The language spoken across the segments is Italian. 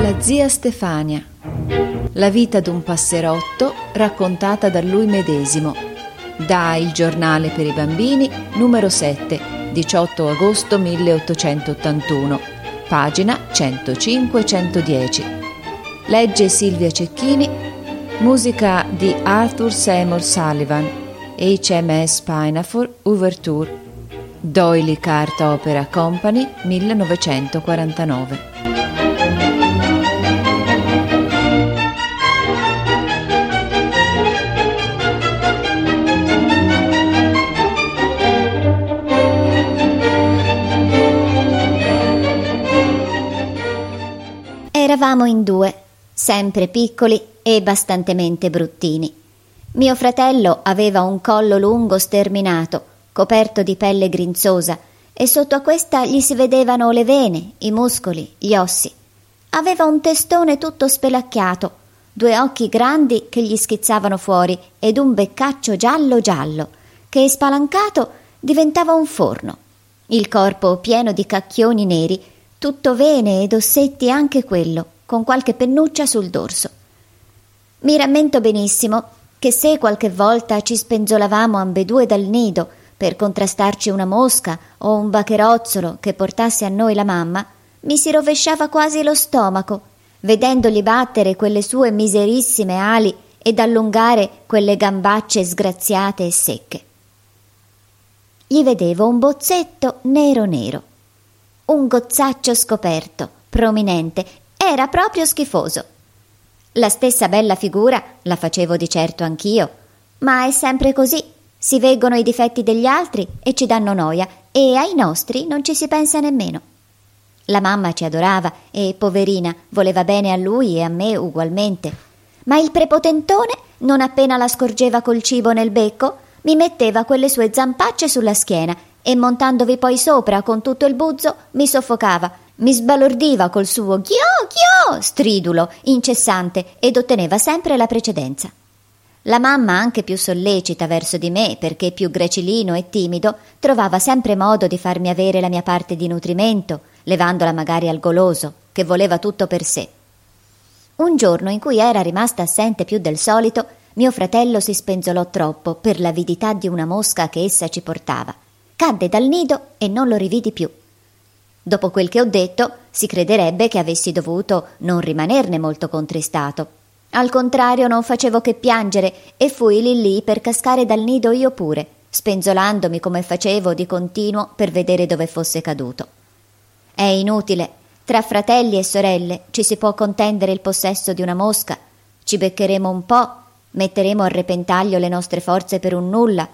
La zia Stefania. La vita d'un passerotto raccontata da lui medesimo. Da Il giornale per i bambini, numero 7, 18 agosto 1881, pagina 105-110. Legge Silvia Cecchini, musica di Arthur Seymour Sullivan, HMS Pinafore, Overture, Doily Carta Opera Company, 1949. Eravamo in due, sempre piccoli e bastantemente bruttini. Mio fratello aveva un collo lungo sterminato, coperto di pelle grinzosa, e sotto a questa gli si vedevano le vene, i muscoli, gli ossi. Aveva un testone tutto spelacchiato, due occhi grandi che gli schizzavano fuori ed un beccaccio giallo giallo, che spalancato diventava un forno. Il corpo pieno di cacchioni neri tutto vene ed ossetti anche quello, con qualche pennuccia sul dorso. Mi rammento benissimo che se qualche volta ci spenzolavamo ambedue dal nido per contrastarci una mosca o un bacherozzolo che portasse a noi la mamma, mi si rovesciava quasi lo stomaco, vedendogli battere quelle sue miserissime ali ed allungare quelle gambacce sgraziate e secche. Gli vedevo un bozzetto nero nero un gozzaccio scoperto, prominente, era proprio schifoso. La stessa bella figura la facevo di certo anch'io, ma è sempre così. Si veggono i difetti degli altri e ci danno noia, e ai nostri non ci si pensa nemmeno. La mamma ci adorava e, poverina, voleva bene a lui e a me ugualmente. Ma il prepotentone, non appena la scorgeva col cibo nel becco, mi metteva quelle sue zampacce sulla schiena e montandovi poi sopra con tutto il buzzo mi soffocava, mi sbalordiva col suo ghio ghio stridulo incessante ed otteneva sempre la precedenza. La mamma, anche più sollecita verso di me perché più gracilino e timido, trovava sempre modo di farmi avere la mia parte di nutrimento, levandola magari al goloso, che voleva tutto per sé. Un giorno in cui era rimasta assente più del solito, mio fratello si spenzolò troppo per l'avidità di una mosca che essa ci portava cadde dal nido e non lo rividi più. Dopo quel che ho detto, si crederebbe che avessi dovuto non rimanerne molto contristato. Al contrario, non facevo che piangere e fui lì lì per cascare dal nido io pure, spenzolandomi come facevo di continuo per vedere dove fosse caduto. È inutile. Tra fratelli e sorelle ci si può contendere il possesso di una mosca. Ci beccheremo un po', metteremo a repentaglio le nostre forze per un nulla,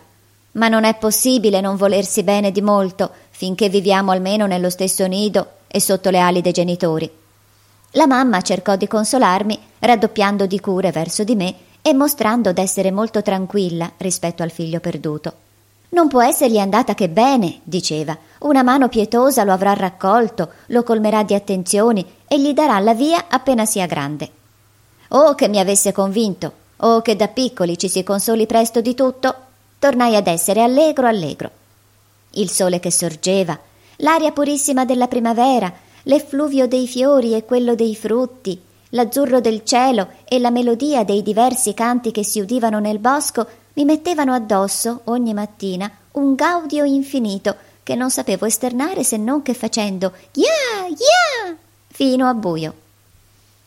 ma non è possibile non volersi bene di molto finché viviamo almeno nello stesso nido e sotto le ali dei genitori. La mamma cercò di consolarmi, raddoppiando di cure verso di me e mostrando d'essere molto tranquilla rispetto al figlio perduto. Non può essergli andata che bene, diceva. Una mano pietosa lo avrà raccolto, lo colmerà di attenzioni e gli darà la via appena sia grande. Oh, che mi avesse convinto! Oh, che da piccoli ci si consoli presto di tutto! tornai ad essere allegro allegro. Il sole che sorgeva, l'aria purissima della primavera, l'effluvio dei fiori e quello dei frutti, l'azzurro del cielo e la melodia dei diversi canti che si udivano nel bosco mi mettevano addosso ogni mattina un gaudio infinito che non sapevo esternare se non che facendo ya ya fino a buio.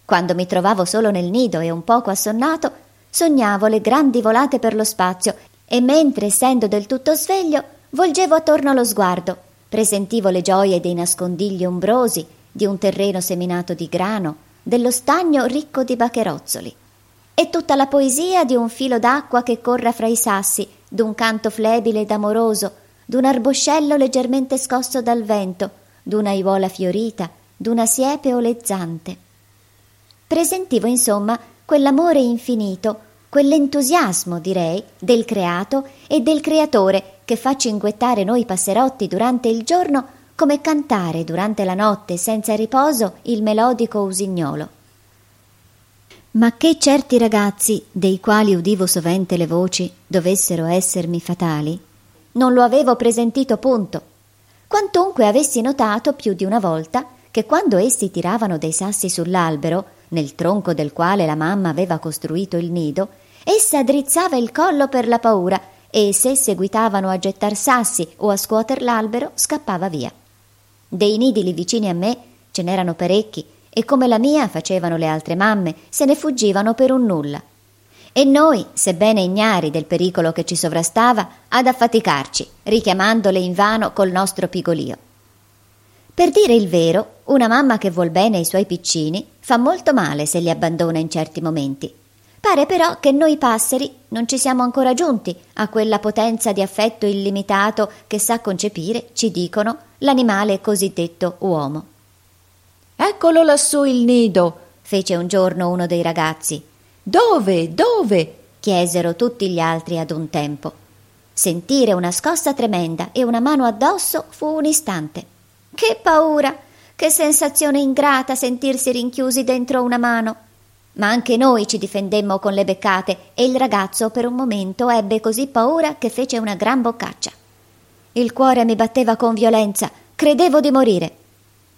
Quando mi trovavo solo nel nido e un poco assonnato, sognavo le grandi volate per lo spazio e mentre, essendo del tutto sveglio, volgevo attorno lo sguardo, presentivo le gioie dei nascondigli ombrosi, di un terreno seminato di grano, dello stagno ricco di bacherozzoli, e tutta la poesia di un filo d'acqua che corra fra i sassi, d'un canto flebile ed amoroso, d'un arboscello leggermente scosso dal vento, d'una aiuola fiorita, d'una siepe olezzante. Presentivo insomma quell'amore infinito quell'entusiasmo, direi, del creato e del creatore che fa cinguettare noi passerotti durante il giorno come cantare durante la notte senza riposo il melodico usignolo. Ma che certi ragazzi, dei quali udivo sovente le voci, dovessero essermi fatali, non lo avevo presentito punto. Quantunque avessi notato più di una volta che quando essi tiravano dei sassi sull'albero, nel tronco del quale la mamma aveva costruito il nido, essa drizzava il collo per la paura e se seguitavano a gettar sassi o a scuoter l'albero scappava via. Dei nidi lì vicini a me ce n'erano parecchi e come la mia facevano le altre mamme, se ne fuggivano per un nulla. E noi, sebbene ignari del pericolo che ci sovrastava, ad affaticarci, richiamandole invano col nostro pigolio. Per dire il vero, una mamma che vuol bene ai suoi piccini fa molto male se li abbandona in certi momenti. Pare però che noi passeri non ci siamo ancora giunti a quella potenza di affetto illimitato che sa concepire, ci dicono, l'animale cosiddetto uomo. Eccolo lassù il nido, fece un giorno uno dei ragazzi. Dove? Dove? chiesero tutti gli altri ad un tempo. Sentire una scossa tremenda e una mano addosso fu un istante. Che paura! Che sensazione ingrata sentirsi rinchiusi dentro una mano! Ma anche noi ci difendemmo con le beccate e il ragazzo per un momento ebbe così paura che fece una gran boccaccia. Il cuore mi batteva con violenza, credevo di morire.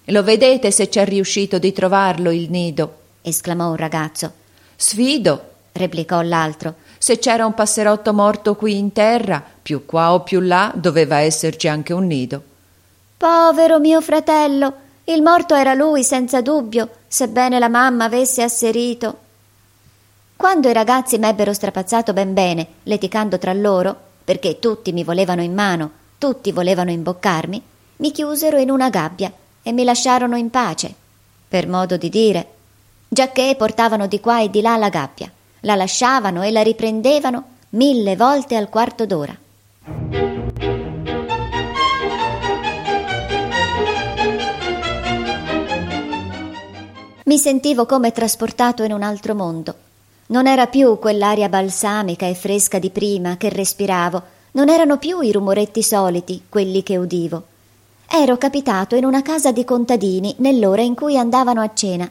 Lo vedete se c'è riuscito di trovarlo il nido? esclamò un ragazzo. Sfido, replicò l'altro. Se c'era un passerotto morto qui in terra, più qua o più là, doveva esserci anche un nido. Povero mio fratello, il morto era lui, senza dubbio, sebbene la mamma avesse asserito. Quando i ragazzi m'ebbero strapazzato ben bene, leticando tra loro, perché tutti mi volevano in mano, tutti volevano imboccarmi, mi chiusero in una gabbia e mi lasciarono in pace, per modo di dire, giacché portavano di qua e di là la gabbia, la lasciavano e la riprendevano mille volte al quarto d'ora. Mi sentivo come trasportato in un altro mondo. Non era più quell'aria balsamica e fresca di prima che respiravo, non erano più i rumoretti soliti, quelli che udivo ero capitato in una casa di contadini nell'ora in cui andavano a cena.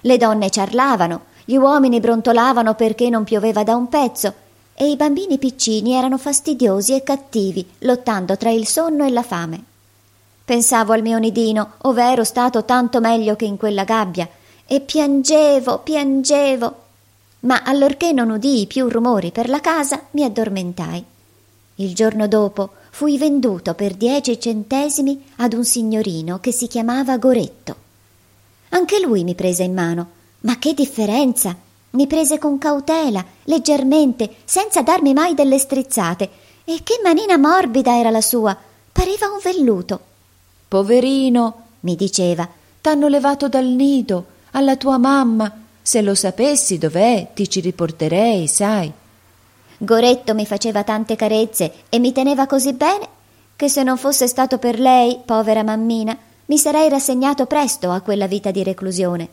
Le donne ciarlavano, gli uomini brontolavano perché non pioveva da un pezzo e i bambini piccini erano fastidiosi e cattivi, lottando tra il sonno e la fame. Pensavo al mio nidino, ove ero stato tanto meglio che in quella gabbia, e piangevo, piangevo. Ma allorché non udii più rumori per la casa, mi addormentai. Il giorno dopo fui venduto per dieci centesimi ad un signorino che si chiamava Goretto. Anche lui mi prese in mano, ma che differenza! Mi prese con cautela, leggermente, senza darmi mai delle strizzate, e che manina morbida era la sua, pareva un velluto. Poverino, mi diceva, t'hanno levato dal nido, alla tua mamma. Se lo sapessi dov'è, ti ci riporterei, sai. Goretto mi faceva tante carezze e mi teneva così bene che se non fosse stato per lei, povera mammina, mi sarei rassegnato presto a quella vita di reclusione.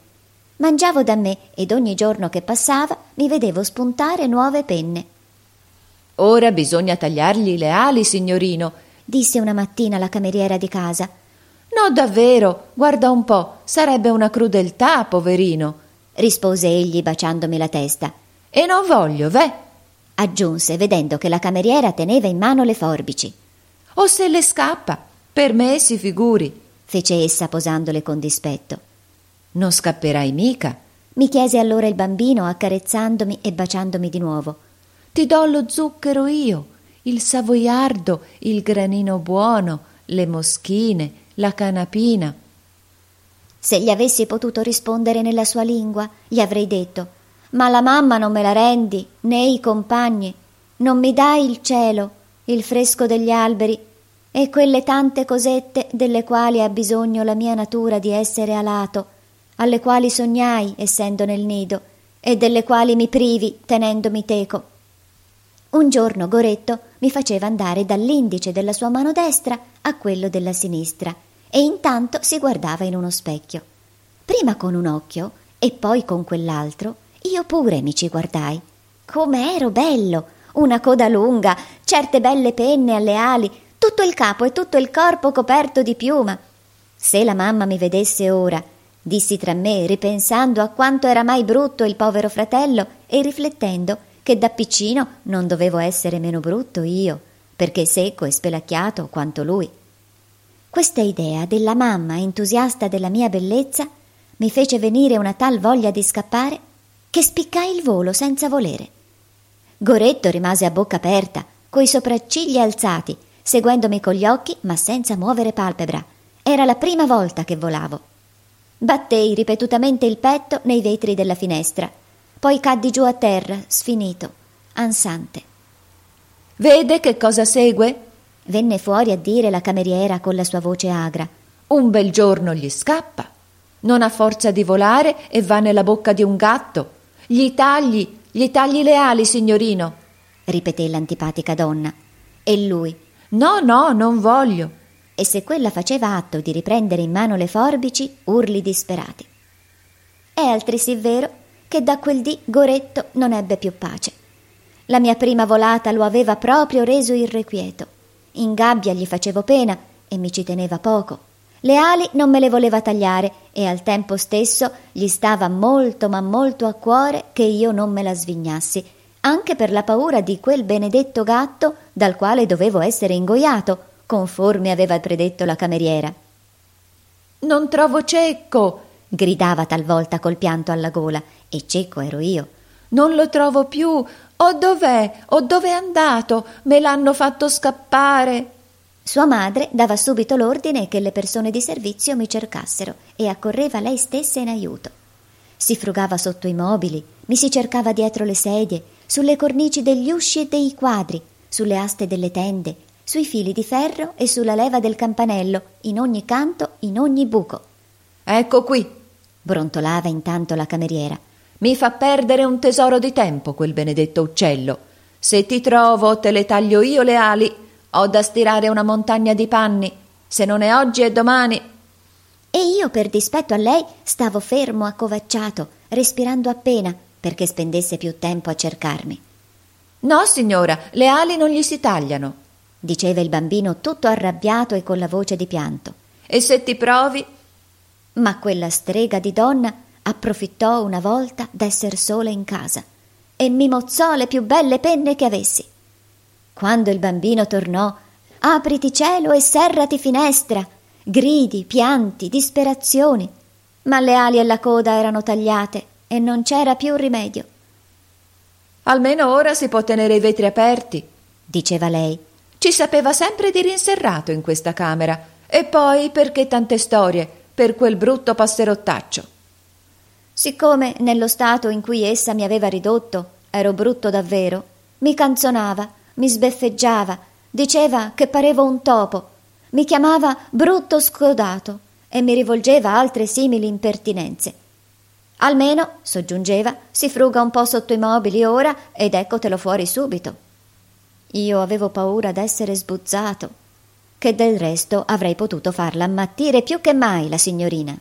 Mangiavo da me ed ogni giorno che passava mi vedevo spuntare nuove penne. Ora bisogna tagliargli le ali, signorino, disse una mattina la cameriera di casa. No, davvero, guarda un po', sarebbe una crudeltà, poverino, rispose egli baciandomi la testa. E non voglio, ve aggiunse vedendo che la cameriera teneva in mano le forbici. O se le scappa, per me si figuri, fece essa posandole con dispetto. Non scapperai mica? mi chiese allora il bambino accarezzandomi e baciandomi di nuovo. Ti do lo zucchero io, il savoiardo, il granino buono, le moschine, la canapina. Se gli avessi potuto rispondere nella sua lingua, gli avrei detto ma la mamma non me la rendi, né i compagni. Non mi dai il cielo, il fresco degli alberi e quelle tante cosette delle quali ha bisogno la mia natura di essere alato, alle quali sognai essendo nel nido e delle quali mi privi tenendomi teco. Un giorno Goretto mi faceva andare dall'indice della sua mano destra a quello della sinistra e intanto si guardava in uno specchio. Prima con un occhio e poi con quell'altro io pure mi ci guardai. Come ero bello! Una coda lunga, certe belle penne alle ali, tutto il capo e tutto il corpo coperto di piuma. Se la mamma mi vedesse ora, dissi tra me, ripensando a quanto era mai brutto il povero fratello e riflettendo che da piccino non dovevo essere meno brutto io, perché secco e spelacchiato quanto lui. Questa idea della mamma entusiasta della mia bellezza mi fece venire una tal voglia di scappare che spiccai il volo senza volere. Goretto rimase a bocca aperta, coi sopraccigli alzati, seguendomi con gli occhi ma senza muovere palpebra. Era la prima volta che volavo. Battei ripetutamente il petto nei vetri della finestra, poi caddi giù a terra, sfinito, ansante. Vede che cosa segue? Venne fuori a dire la cameriera con la sua voce agra. Un bel giorno gli scappa. Non ha forza di volare e va nella bocca di un gatto. Gli tagli, gli tagli le ali, signorino, ripeté l'antipatica donna. E lui. No, no, non voglio. E se quella faceva atto di riprendere in mano le forbici, urli disperati. È altresì vero che da quel dì Goretto non ebbe più pace. La mia prima volata lo aveva proprio reso irrequieto. In gabbia gli facevo pena e mi ci teneva poco. Le ali non me le voleva tagliare e al tempo stesso gli stava molto ma molto a cuore che io non me la svignassi, anche per la paura di quel benedetto gatto dal quale dovevo essere ingoiato, conforme aveva predetto la cameriera. Non trovo cecco, gridava talvolta col pianto alla gola, e cecco ero io. Non lo trovo più, o dov'è? O dove è andato? Me l'hanno fatto scappare. Sua madre dava subito l'ordine che le persone di servizio mi cercassero e accorreva lei stessa in aiuto. Si frugava sotto i mobili, mi si cercava dietro le sedie, sulle cornici degli usci e dei quadri, sulle aste delle tende, sui fili di ferro e sulla leva del campanello, in ogni canto, in ogni buco. Ecco qui, brontolava intanto la cameriera. Mi fa perdere un tesoro di tempo quel benedetto uccello. Se ti trovo, te le taglio io le ali. Ho da stirare una montagna di panni. Se non è oggi è domani. E io, per dispetto a lei, stavo fermo, accovacciato, respirando appena, perché spendesse più tempo a cercarmi. No, signora, le ali non gli si tagliano, diceva il bambino tutto arrabbiato e con la voce di pianto. E se ti provi? Ma quella strega di donna approfittò una volta d'esser sola in casa e mi mozzò le più belle penne che avessi. Quando il bambino tornò, apriti cielo e serrati finestra, gridi, pianti, disperazioni, ma le ali e la coda erano tagliate e non c'era più rimedio. Almeno ora si può tenere i vetri aperti, diceva lei. Ci sapeva sempre di rinserrato in questa camera. E poi perché tante storie per quel brutto passerottaccio? Siccome nello stato in cui essa mi aveva ridotto ero brutto davvero, mi canzonava, mi sbeffeggiava, diceva che parevo un topo, mi chiamava brutto scodato e mi rivolgeva altre simili impertinenze. Almeno, soggiungeva, si fruga un po' sotto i mobili ora ed eccotelo fuori subito. Io avevo paura d'essere sbuzzato, che del resto avrei potuto farla ammattire più che mai la signorina.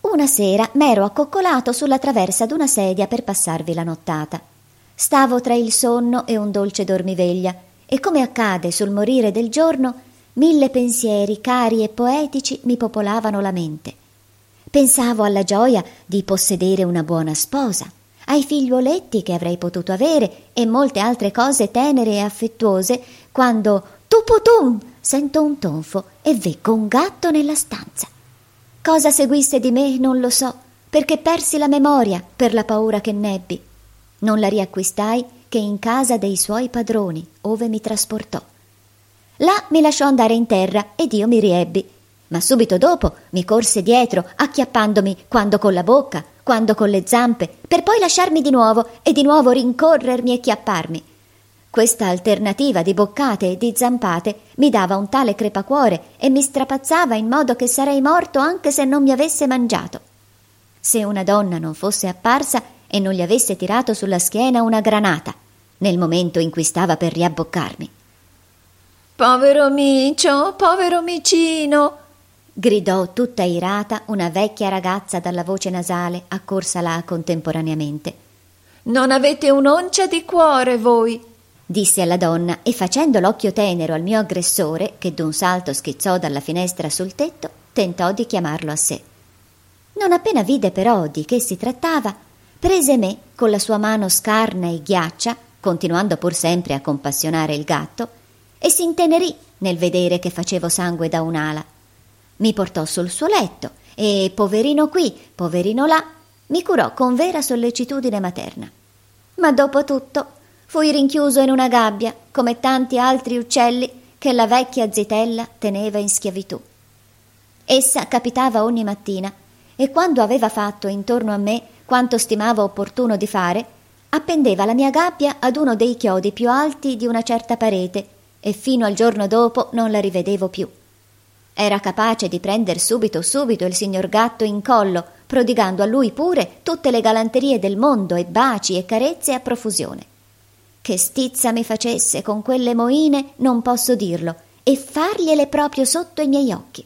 Una sera m'ero accoccolato sulla traversa d'una sedia per passarvi la nottata. Stavo tra il sonno e un dolce dormiveglia, e come accade sul morire del giorno, mille pensieri cari e poetici mi popolavano la mente. Pensavo alla gioia di possedere una buona sposa, ai figliuoletti che avrei potuto avere e molte altre cose tenere e affettuose, quando tuputum sento un tonfo e veggo un gatto nella stanza. Cosa seguisse di me non lo so, perché persi la memoria per la paura che nebbi. Non la riacquistai che in casa dei suoi padroni, ove mi trasportò. Là mi lasciò andare in terra ed io mi riebbi, ma subito dopo mi corse dietro, acchiappandomi quando con la bocca, quando con le zampe, per poi lasciarmi di nuovo e di nuovo rincorrermi e chiapparmi. Questa alternativa di boccate e di zampate mi dava un tale crepacuore e mi strapazzava in modo che sarei morto anche se non mi avesse mangiato. Se una donna non fosse apparsa e non gli avesse tirato sulla schiena una granata, nel momento in cui stava per riabboccarmi. Povero micio, povero micino, gridò tutta irata una vecchia ragazza dalla voce nasale accorsa là contemporaneamente. Non avete un'oncia di cuore voi disse alla donna e facendo l'occhio tenero al mio aggressore, che d'un salto schizzò dalla finestra sul tetto, tentò di chiamarlo a sé. Non appena vide però di che si trattava, prese me con la sua mano scarna e ghiaccia, continuando pur sempre a compassionare il gatto, e si intenerì nel vedere che facevo sangue da un'ala. Mi portò sul suo letto e, poverino qui, poverino là, mi curò con vera sollecitudine materna. Ma dopo tutto fui rinchiuso in una gabbia, come tanti altri uccelli che la vecchia zitella teneva in schiavitù. Essa capitava ogni mattina e quando aveva fatto intorno a me quanto stimava opportuno di fare, appendeva la mia gabbia ad uno dei chiodi più alti di una certa parete e fino al giorno dopo non la rivedevo più. Era capace di prender subito subito il signor gatto in collo, prodigando a lui pure tutte le galanterie del mondo e baci e carezze a profusione. Che stizza mi facesse con quelle moine non posso dirlo, e fargliele proprio sotto i miei occhi.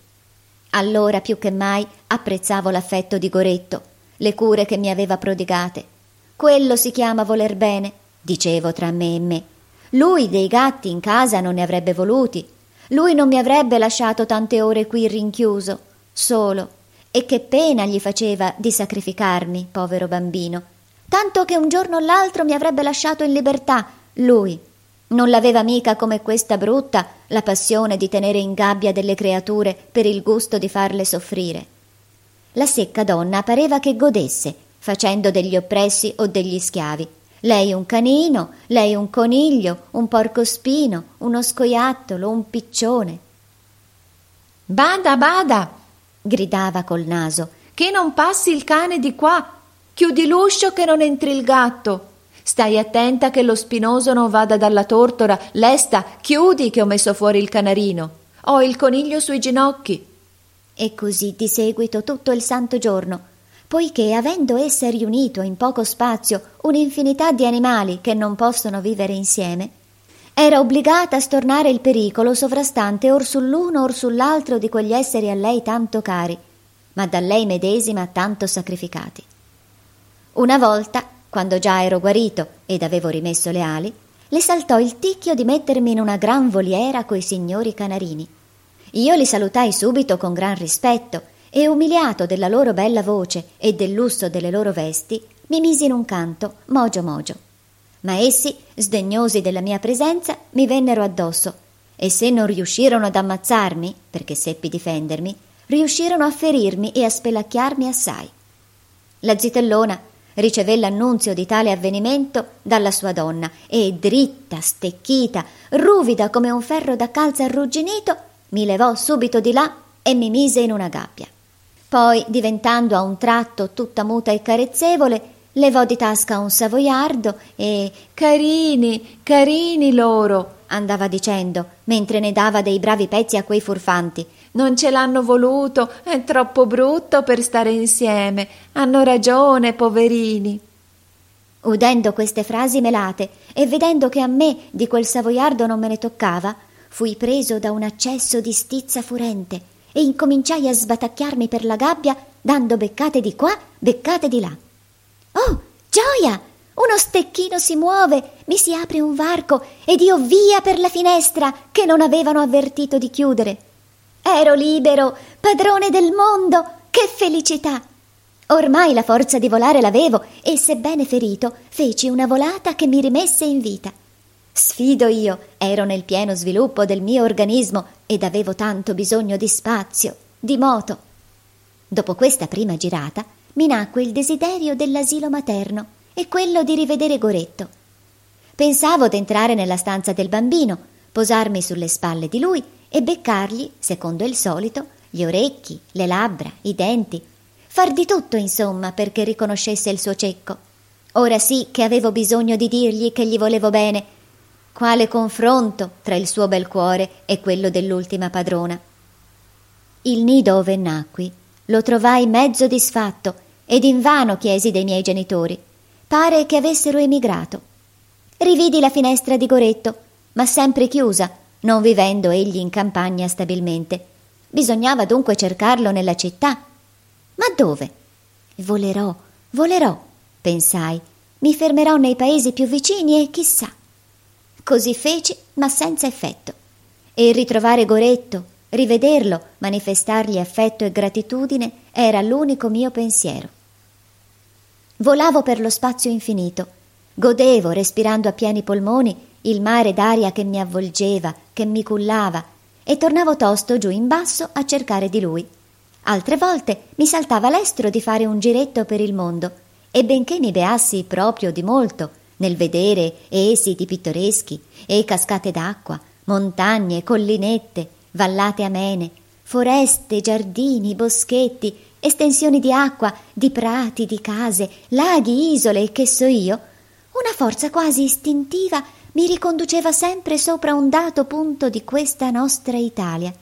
Allora più che mai apprezzavo l'affetto di Goretto, le cure che mi aveva prodigate. Quello si chiama voler bene, dicevo tra me e me. Lui dei gatti in casa non ne avrebbe voluti. Lui non mi avrebbe lasciato tante ore qui rinchiuso, solo. E che pena gli faceva di sacrificarmi, povero bambino. Tanto che un giorno o l'altro mi avrebbe lasciato in libertà, lui. Non l'aveva mica come questa brutta la passione di tenere in gabbia delle creature per il gusto di farle soffrire. La secca donna pareva che godesse, facendo degli oppressi o degli schiavi. Lei un canino, lei un coniglio, un porcospino, uno scoiattolo, un piccione. Bada, bada! gridava col naso, che non passi il cane di qua. Chiudi l'uscio che non entri il gatto. Stai attenta che lo spinoso non vada dalla tortora. Lesta, chiudi che ho messo fuori il canarino. Ho il coniglio sui ginocchi. E così di seguito tutto il santo giorno, poiché avendo esse riunito in poco spazio un'infinità di animali che non possono vivere insieme, era obbligata a stornare il pericolo sovrastante or sull'uno or sull'altro di quegli esseri a lei tanto cari, ma da lei medesima tanto sacrificati. Una volta, quando già ero guarito ed avevo rimesso le ali, le saltò il ticchio di mettermi in una gran voliera coi signori canarini io li salutai subito con gran rispetto e, umiliato della loro bella voce e del lusso delle loro vesti, mi misi in un canto, mogio mogio. Ma essi, sdegnosi della mia presenza, mi vennero addosso e se non riuscirono ad ammazzarmi, perché seppi difendermi, riuscirono a ferirmi e a spelacchiarmi assai. La zitellona ricevé l'annunzio di tale avvenimento dalla sua donna e dritta, stecchita, ruvida come un ferro da calza arrugginito, mi levò subito di là e mi mise in una gabbia. Poi, diventando a un tratto tutta muta e carezzevole, levò di tasca un savoiardo e carini, carini loro, andava dicendo, mentre ne dava dei bravi pezzi a quei furfanti. Non ce l'hanno voluto, è troppo brutto per stare insieme. Hanno ragione, poverini. Udendo queste frasi melate e vedendo che a me di quel savoiardo non me ne toccava, Fui preso da un accesso di stizza furente e incominciai a sbatacchiarmi per la gabbia, dando beccate di qua, beccate di là. Oh, gioia! Uno stecchino si muove, mi si apre un varco ed io via per la finestra che non avevano avvertito di chiudere. Ero libero, padrone del mondo, che felicità! Ormai la forza di volare l'avevo e, sebbene ferito, feci una volata che mi rimesse in vita. Sfido io, ero nel pieno sviluppo del mio organismo ed avevo tanto bisogno di spazio, di moto. Dopo questa prima girata mi nacque il desiderio dell'asilo materno e quello di rivedere Goretto. Pensavo d'entrare nella stanza del bambino, posarmi sulle spalle di lui e beccargli, secondo il solito, gli orecchi, le labbra, i denti, far di tutto, insomma, perché riconoscesse il suo cecco. Ora sì che avevo bisogno di dirgli che gli volevo bene quale confronto tra il suo bel cuore e quello dell'ultima padrona. Il nido ove nacqui lo trovai mezzo disfatto ed invano chiesi dei miei genitori. Pare che avessero emigrato. Rividi la finestra di Goretto, ma sempre chiusa, non vivendo egli in campagna stabilmente. Bisognava dunque cercarlo nella città. Ma dove? Volerò, volerò, pensai. Mi fermerò nei paesi più vicini e chissà. Così feci, ma senza effetto. E ritrovare Goretto, rivederlo, manifestargli affetto e gratitudine era l'unico mio pensiero. Volavo per lo spazio infinito, godevo, respirando a pieni polmoni, il mare d'aria che mi avvolgeva, che mi cullava, e tornavo tosto giù in basso a cercare di lui. Altre volte mi saltava l'estro di fare un giretto per il mondo, e benché mi beassi proprio di molto nel vedere esiti pittoreschi e cascate d'acqua, montagne, collinette, vallate amene, foreste, giardini, boschetti, estensioni di acqua, di prati, di case, laghi, isole e che so io, una forza quasi istintiva mi riconduceva sempre sopra un dato punto di questa nostra Italia,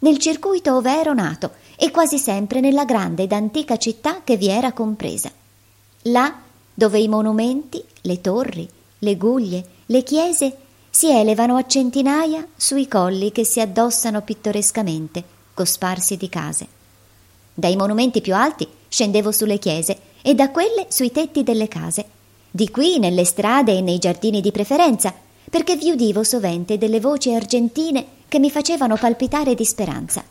nel circuito ove ero nato e quasi sempre nella grande ed antica città che vi era compresa. Là dove i monumenti, le torri, le guglie, le chiese si elevano a centinaia sui colli che si addossano pittorescamente, cosparsi di case. Dai monumenti più alti scendevo sulle chiese e da quelle sui tetti delle case, di qui nelle strade e nei giardini di preferenza, perché vi udivo sovente delle voci argentine che mi facevano palpitare di speranza.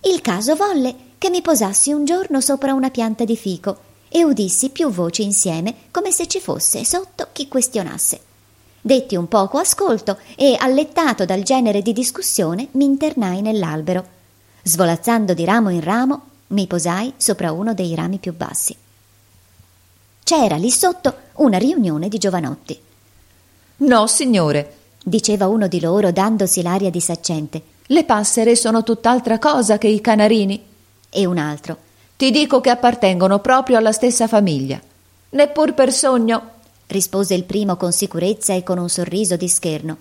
Il caso volle che mi posassi un giorno sopra una pianta di fico e udissi più voci insieme come se ci fosse sotto chi questionasse. Detti un poco ascolto e, allettato dal genere di discussione, mi internai nell'albero. Svolazzando di ramo in ramo, mi posai sopra uno dei rami più bassi. C'era lì sotto una riunione di giovanotti. No, signore, diceva uno di loro dandosi l'aria di saccente. Le passere sono tutt'altra cosa che i canarini. E un altro. Ti dico che appartengono proprio alla stessa famiglia. Neppur per sogno rispose il primo con sicurezza e con un sorriso di scherno.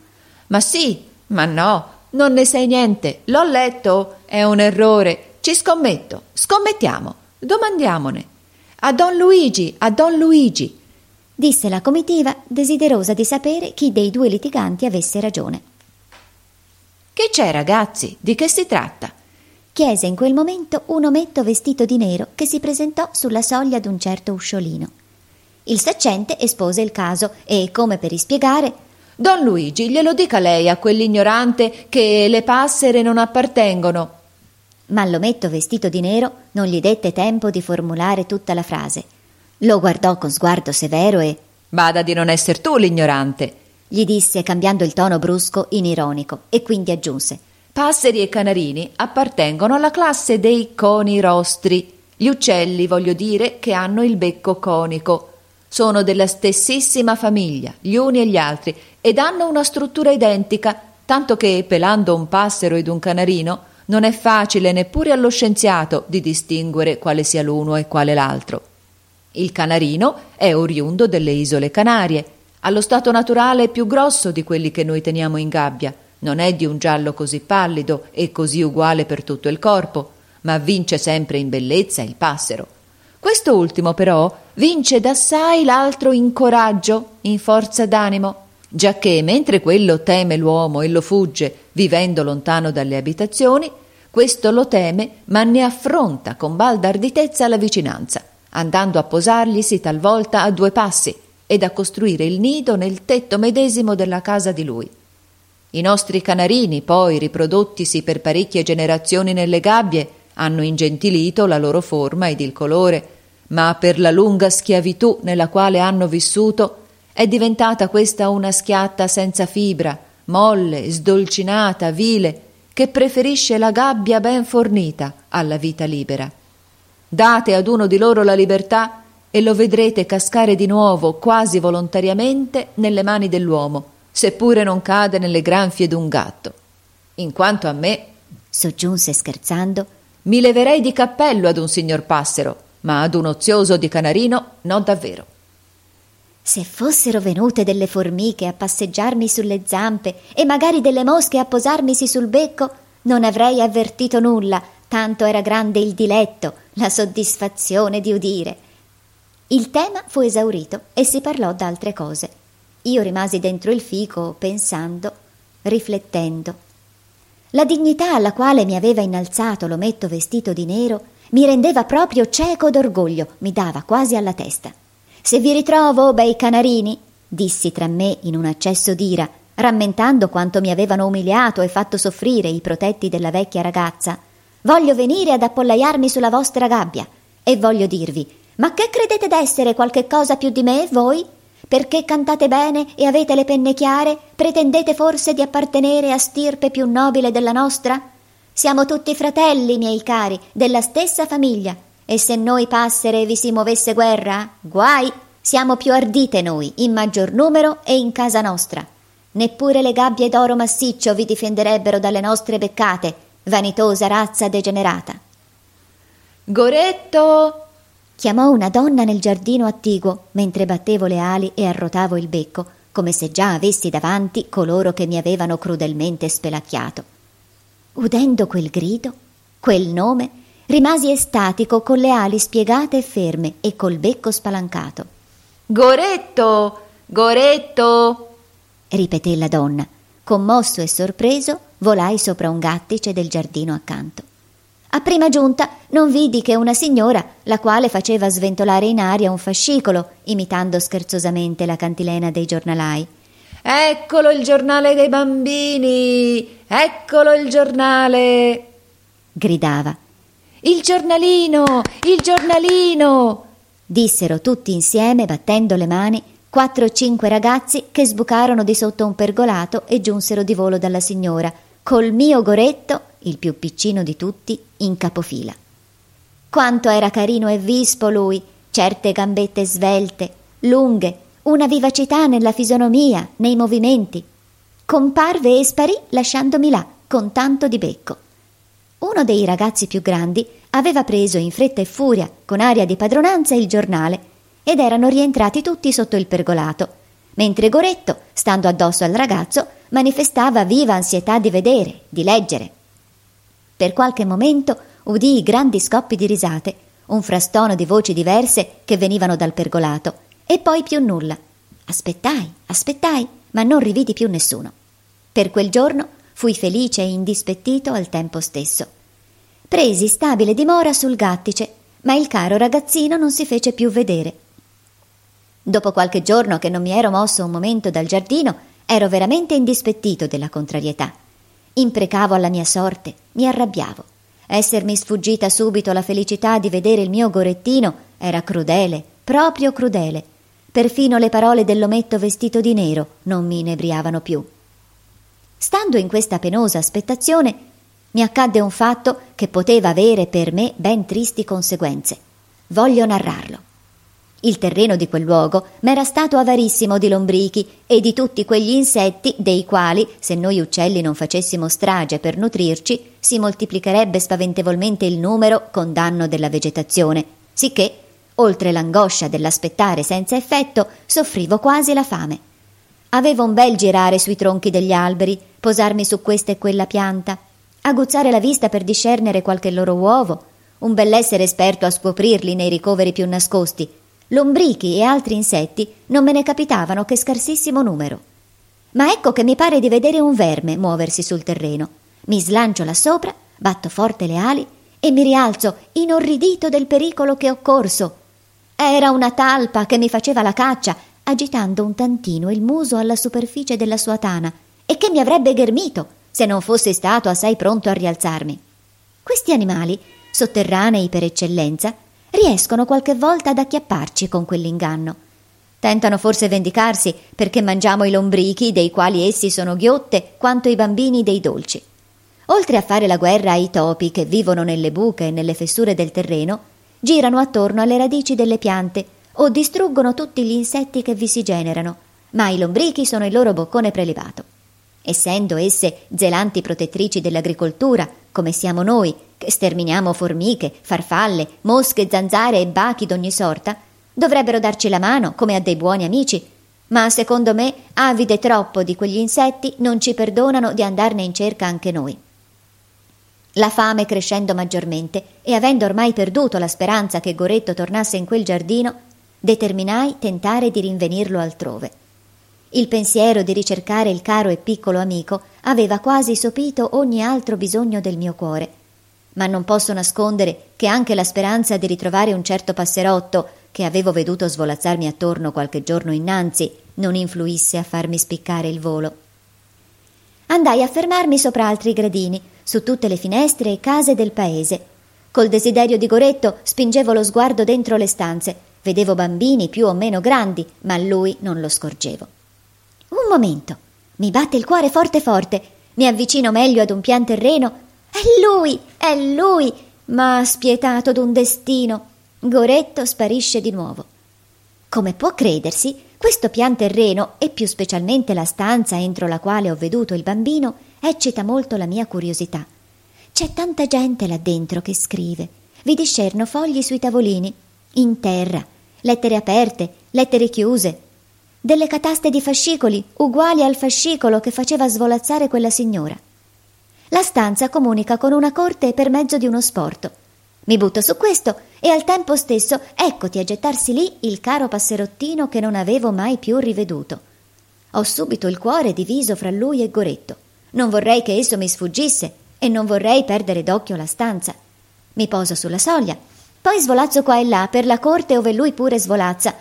Ma sì, ma no, non ne sai niente. L'ho letto, è un errore. Ci scommetto, scommettiamo, domandiamone. A Don Luigi, a Don Luigi, disse la comitiva, desiderosa di sapere chi dei due litiganti avesse ragione. Che c'è, ragazzi? Di che si tratta? Chiese in quel momento un ometto vestito di nero che si presentò sulla soglia d'un certo usciolino. Il saccente espose il caso e, come per ispiegare, Don Luigi, glielo dica lei a quell'ignorante che le passere non appartengono. Ma l'ometto vestito di nero non gli dette tempo di formulare tutta la frase. Lo guardò con sguardo severo e Bada di non esser tu l'ignorante, gli disse cambiando il tono brusco in ironico e quindi aggiunse Passeri e canarini appartengono alla classe dei coni rostri, gli uccelli, voglio dire, che hanno il becco conico sono della stessissima famiglia, gli uni e gli altri, ed hanno una struttura identica, tanto che, pelando un passero ed un canarino, non è facile neppure allo scienziato di distinguere quale sia l'uno e quale l'altro. Il canarino è oriundo delle isole Canarie, allo stato naturale più grosso di quelli che noi teniamo in gabbia. Non è di un giallo così pallido e così uguale per tutto il corpo, ma vince sempre in bellezza il passero. Questo ultimo, però, vince d'assai l'altro in coraggio, in forza d'animo, giacché mentre quello teme l'uomo e lo fugge, vivendo lontano dalle abitazioni, questo lo teme, ma ne affronta con balda arditezza la vicinanza, andando a posarglisi talvolta a due passi ed a costruire il nido nel tetto medesimo della casa di lui. I nostri canarini, poi riprodottisi per parecchie generazioni nelle gabbie, hanno ingentilito la loro forma ed il colore, ma per la lunga schiavitù nella quale hanno vissuto è diventata questa una schiatta senza fibra, molle, sdolcinata, vile, che preferisce la gabbia ben fornita alla vita libera. Date ad uno di loro la libertà e lo vedrete cascare di nuovo, quasi volontariamente, nelle mani dell'uomo, seppure non cade nelle granfie d'un gatto. In quanto a me, soggiunse scherzando, mi leverei di cappello ad un signor passero, ma ad un ozioso di Canarino no davvero. Se fossero venute delle formiche a passeggiarmi sulle zampe e magari delle mosche a posarmisi sul becco, non avrei avvertito nulla, tanto era grande il diletto, la soddisfazione di udire. Il tema fu esaurito e si parlò d'altre cose. Io rimasi dentro il fico pensando, riflettendo. La dignità alla quale mi aveva innalzato l'ometto vestito di nero mi rendeva proprio cieco d'orgoglio, mi dava quasi alla testa. Se vi ritrovo, bei canarini, dissi tra me in un accesso d'ira, rammentando quanto mi avevano umiliato e fatto soffrire i protetti della vecchia ragazza, voglio venire ad appollaiarmi sulla vostra gabbia e voglio dirvi, Ma che credete d'essere qualche cosa più di me, voi? Perché cantate bene e avete le penne chiare, pretendete forse di appartenere a stirpe più nobile della nostra? Siamo tutti fratelli, miei cari, della stessa famiglia, e se noi passere vi si muovesse guerra, guai! Siamo più ardite noi, in maggior numero e in casa nostra. Neppure le gabbie d'oro massiccio vi difenderebbero dalle nostre beccate, vanitosa razza degenerata. Goretto! Chiamò una donna nel giardino attiguo mentre battevo le ali e arrotavo il becco, come se già avessi davanti coloro che mi avevano crudelmente spelacchiato. Udendo quel grido, quel nome, rimasi estatico con le ali spiegate e ferme e col becco spalancato. Goretto! Goretto! ripeté la donna. Commosso e sorpreso, volai sopra un gattice del giardino accanto. A prima giunta non vidi che una signora, la quale faceva sventolare in aria un fascicolo, imitando scherzosamente la cantilena dei giornalai. Eccolo il giornale dei bambini! Eccolo il giornale! gridava. Il giornalino! Il giornalino! dissero tutti insieme battendo le mani quattro o cinque ragazzi che sbucarono di sotto un pergolato e giunsero di volo dalla signora, col mio goretto il più piccino di tutti, in capofila. Quanto era carino e vispo lui, certe gambette svelte, lunghe, una vivacità nella fisonomia, nei movimenti. Comparve e sparì lasciandomi là, con tanto di becco. Uno dei ragazzi più grandi aveva preso in fretta e furia, con aria di padronanza, il giornale ed erano rientrati tutti sotto il pergolato, mentre Goretto, stando addosso al ragazzo, manifestava viva ansietà di vedere, di leggere. Per qualche momento udii grandi scoppi di risate, un frastono di voci diverse che venivano dal pergolato, e poi più nulla. Aspettai, aspettai, ma non rividi più nessuno. Per quel giorno fui felice e indispettito al tempo stesso. Presi stabile dimora sul gattice, ma il caro ragazzino non si fece più vedere. Dopo qualche giorno che non mi ero mosso un momento dal giardino, ero veramente indispettito della contrarietà. Imprecavo alla mia sorte, mi arrabbiavo. Essermi sfuggita subito la felicità di vedere il mio gorettino era crudele, proprio crudele. Perfino le parole dell'ometto vestito di nero non mi inebriavano più. Stando in questa penosa aspettazione, mi accadde un fatto che poteva avere per me ben tristi conseguenze. Voglio narrarlo. Il terreno di quel luogo m'era stato avarissimo di lombrichi e di tutti quegli insetti dei quali, se noi uccelli non facessimo strage per nutrirci, si moltiplicherebbe spaventevolmente il numero con danno della vegetazione, sicché, oltre l'angoscia dell'aspettare senza effetto, soffrivo quasi la fame. Avevo un bel girare sui tronchi degli alberi, posarmi su questa e quella pianta, aguzzare la vista per discernere qualche loro uovo, un bell'essere esperto a scoprirli nei ricoveri più nascosti, lombrichi e altri insetti non me ne capitavano che scarsissimo numero. Ma ecco che mi pare di vedere un verme muoversi sul terreno. Mi slancio là sopra, batto forte le ali e mi rialzo inorridito del pericolo che ho corso. Era una talpa che mi faceva la caccia, agitando un tantino il muso alla superficie della sua tana, e che mi avrebbe ghermito se non fosse stato assai pronto a rialzarmi. Questi animali, sotterranei per eccellenza, riescono qualche volta ad acchiapparci con quell'inganno. Tentano forse vendicarsi perché mangiamo i lombrichi, dei quali essi sono ghiotte, quanto i bambini dei dolci. Oltre a fare la guerra ai topi che vivono nelle buche e nelle fessure del terreno, girano attorno alle radici delle piante o distruggono tutti gli insetti che vi si generano, ma i lombrichi sono il loro boccone prelevato. Essendo esse zelanti protettrici dell'agricoltura, come siamo noi, che sterminiamo formiche, farfalle, mosche, zanzare e bachi d'ogni sorta, dovrebbero darci la mano come a dei buoni amici, ma secondo me, avide troppo di quegli insetti, non ci perdonano di andarne in cerca anche noi. La fame crescendo maggiormente e avendo ormai perduto la speranza che Goretto tornasse in quel giardino, determinai tentare di rinvenirlo altrove. Il pensiero di ricercare il caro e piccolo amico aveva quasi sopito ogni altro bisogno del mio cuore. Ma non posso nascondere che anche la speranza di ritrovare un certo passerotto che avevo veduto svolazzarmi attorno qualche giorno innanzi non influisse a farmi spiccare il volo. Andai a fermarmi sopra altri gradini, su tutte le finestre e case del paese. Col desiderio di Goretto spingevo lo sguardo dentro le stanze. Vedevo bambini più o meno grandi, ma lui non lo scorgevo. Un momento. Mi batte il cuore forte forte. Mi avvicino meglio ad un pian terreno. È lui, è lui, ma spietato d'un destino. Goretto sparisce di nuovo. Come può credersi, questo pian terreno, e più specialmente la stanza entro la quale ho veduto il bambino, eccita molto la mia curiosità. C'è tanta gente là dentro che scrive. Vi discerno fogli sui tavolini, in terra, lettere aperte, lettere chiuse, delle cataste di fascicoli uguali al fascicolo che faceva svolazzare quella signora. La stanza comunica con una corte per mezzo di uno sporto. Mi butto su questo e al tempo stesso eccoti a gettarsi lì il caro passerottino che non avevo mai più riveduto. Ho subito il cuore diviso fra lui e Goretto. Non vorrei che esso mi sfuggisse e non vorrei perdere d'occhio la stanza. Mi poso sulla soglia, poi svolazzo qua e là per la corte ove lui pure svolazza.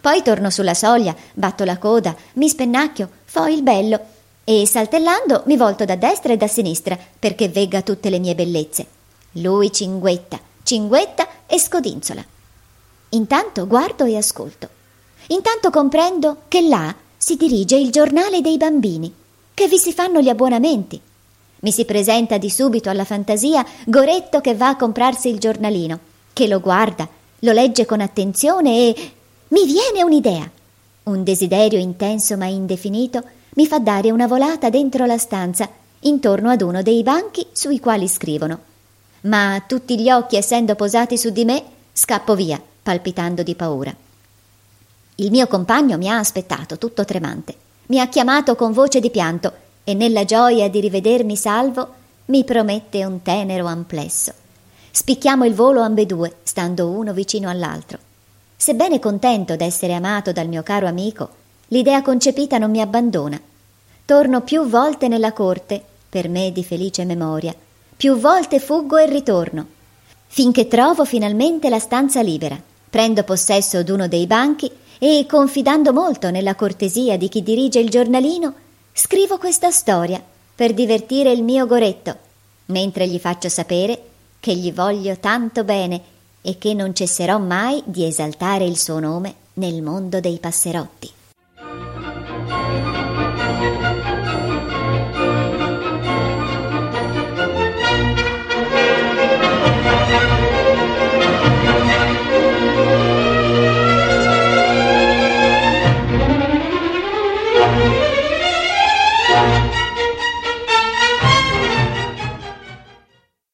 Poi torno sulla soglia, batto la coda, mi spennacchio, fo il bello e saltellando mi volto da destra e da sinistra perché vegga tutte le mie bellezze. Lui cinguetta, cinguetta e scodinzola. Intanto guardo e ascolto. Intanto comprendo che là si dirige il giornale dei bambini, che vi si fanno gli abbonamenti mi si presenta di subito alla fantasia Goretto che va a comprarsi il giornalino, che lo guarda, lo legge con attenzione e mi viene un'idea. Un desiderio intenso ma indefinito mi fa dare una volata dentro la stanza, intorno ad uno dei banchi sui quali scrivono. Ma tutti gli occhi essendo posati su di me, scappo via, palpitando di paura. Il mio compagno mi ha aspettato, tutto tremante. Mi ha chiamato con voce di pianto e nella gioia di rivedermi salvo mi promette un tenero amplesso. Spicchiamo il volo ambedue, stando uno vicino all'altro. Sebbene contento d'essere amato dal mio caro amico, l'idea concepita non mi abbandona. Torno più volte nella corte, per me di felice memoria, più volte fuggo e ritorno, finché trovo finalmente la stanza libera. Prendo possesso d'uno dei banchi e, confidando molto nella cortesia di chi dirige il giornalino, Scrivo questa storia per divertire il mio Goretto, mentre gli faccio sapere che gli voglio tanto bene e che non cesserò mai di esaltare il suo nome nel mondo dei passerotti.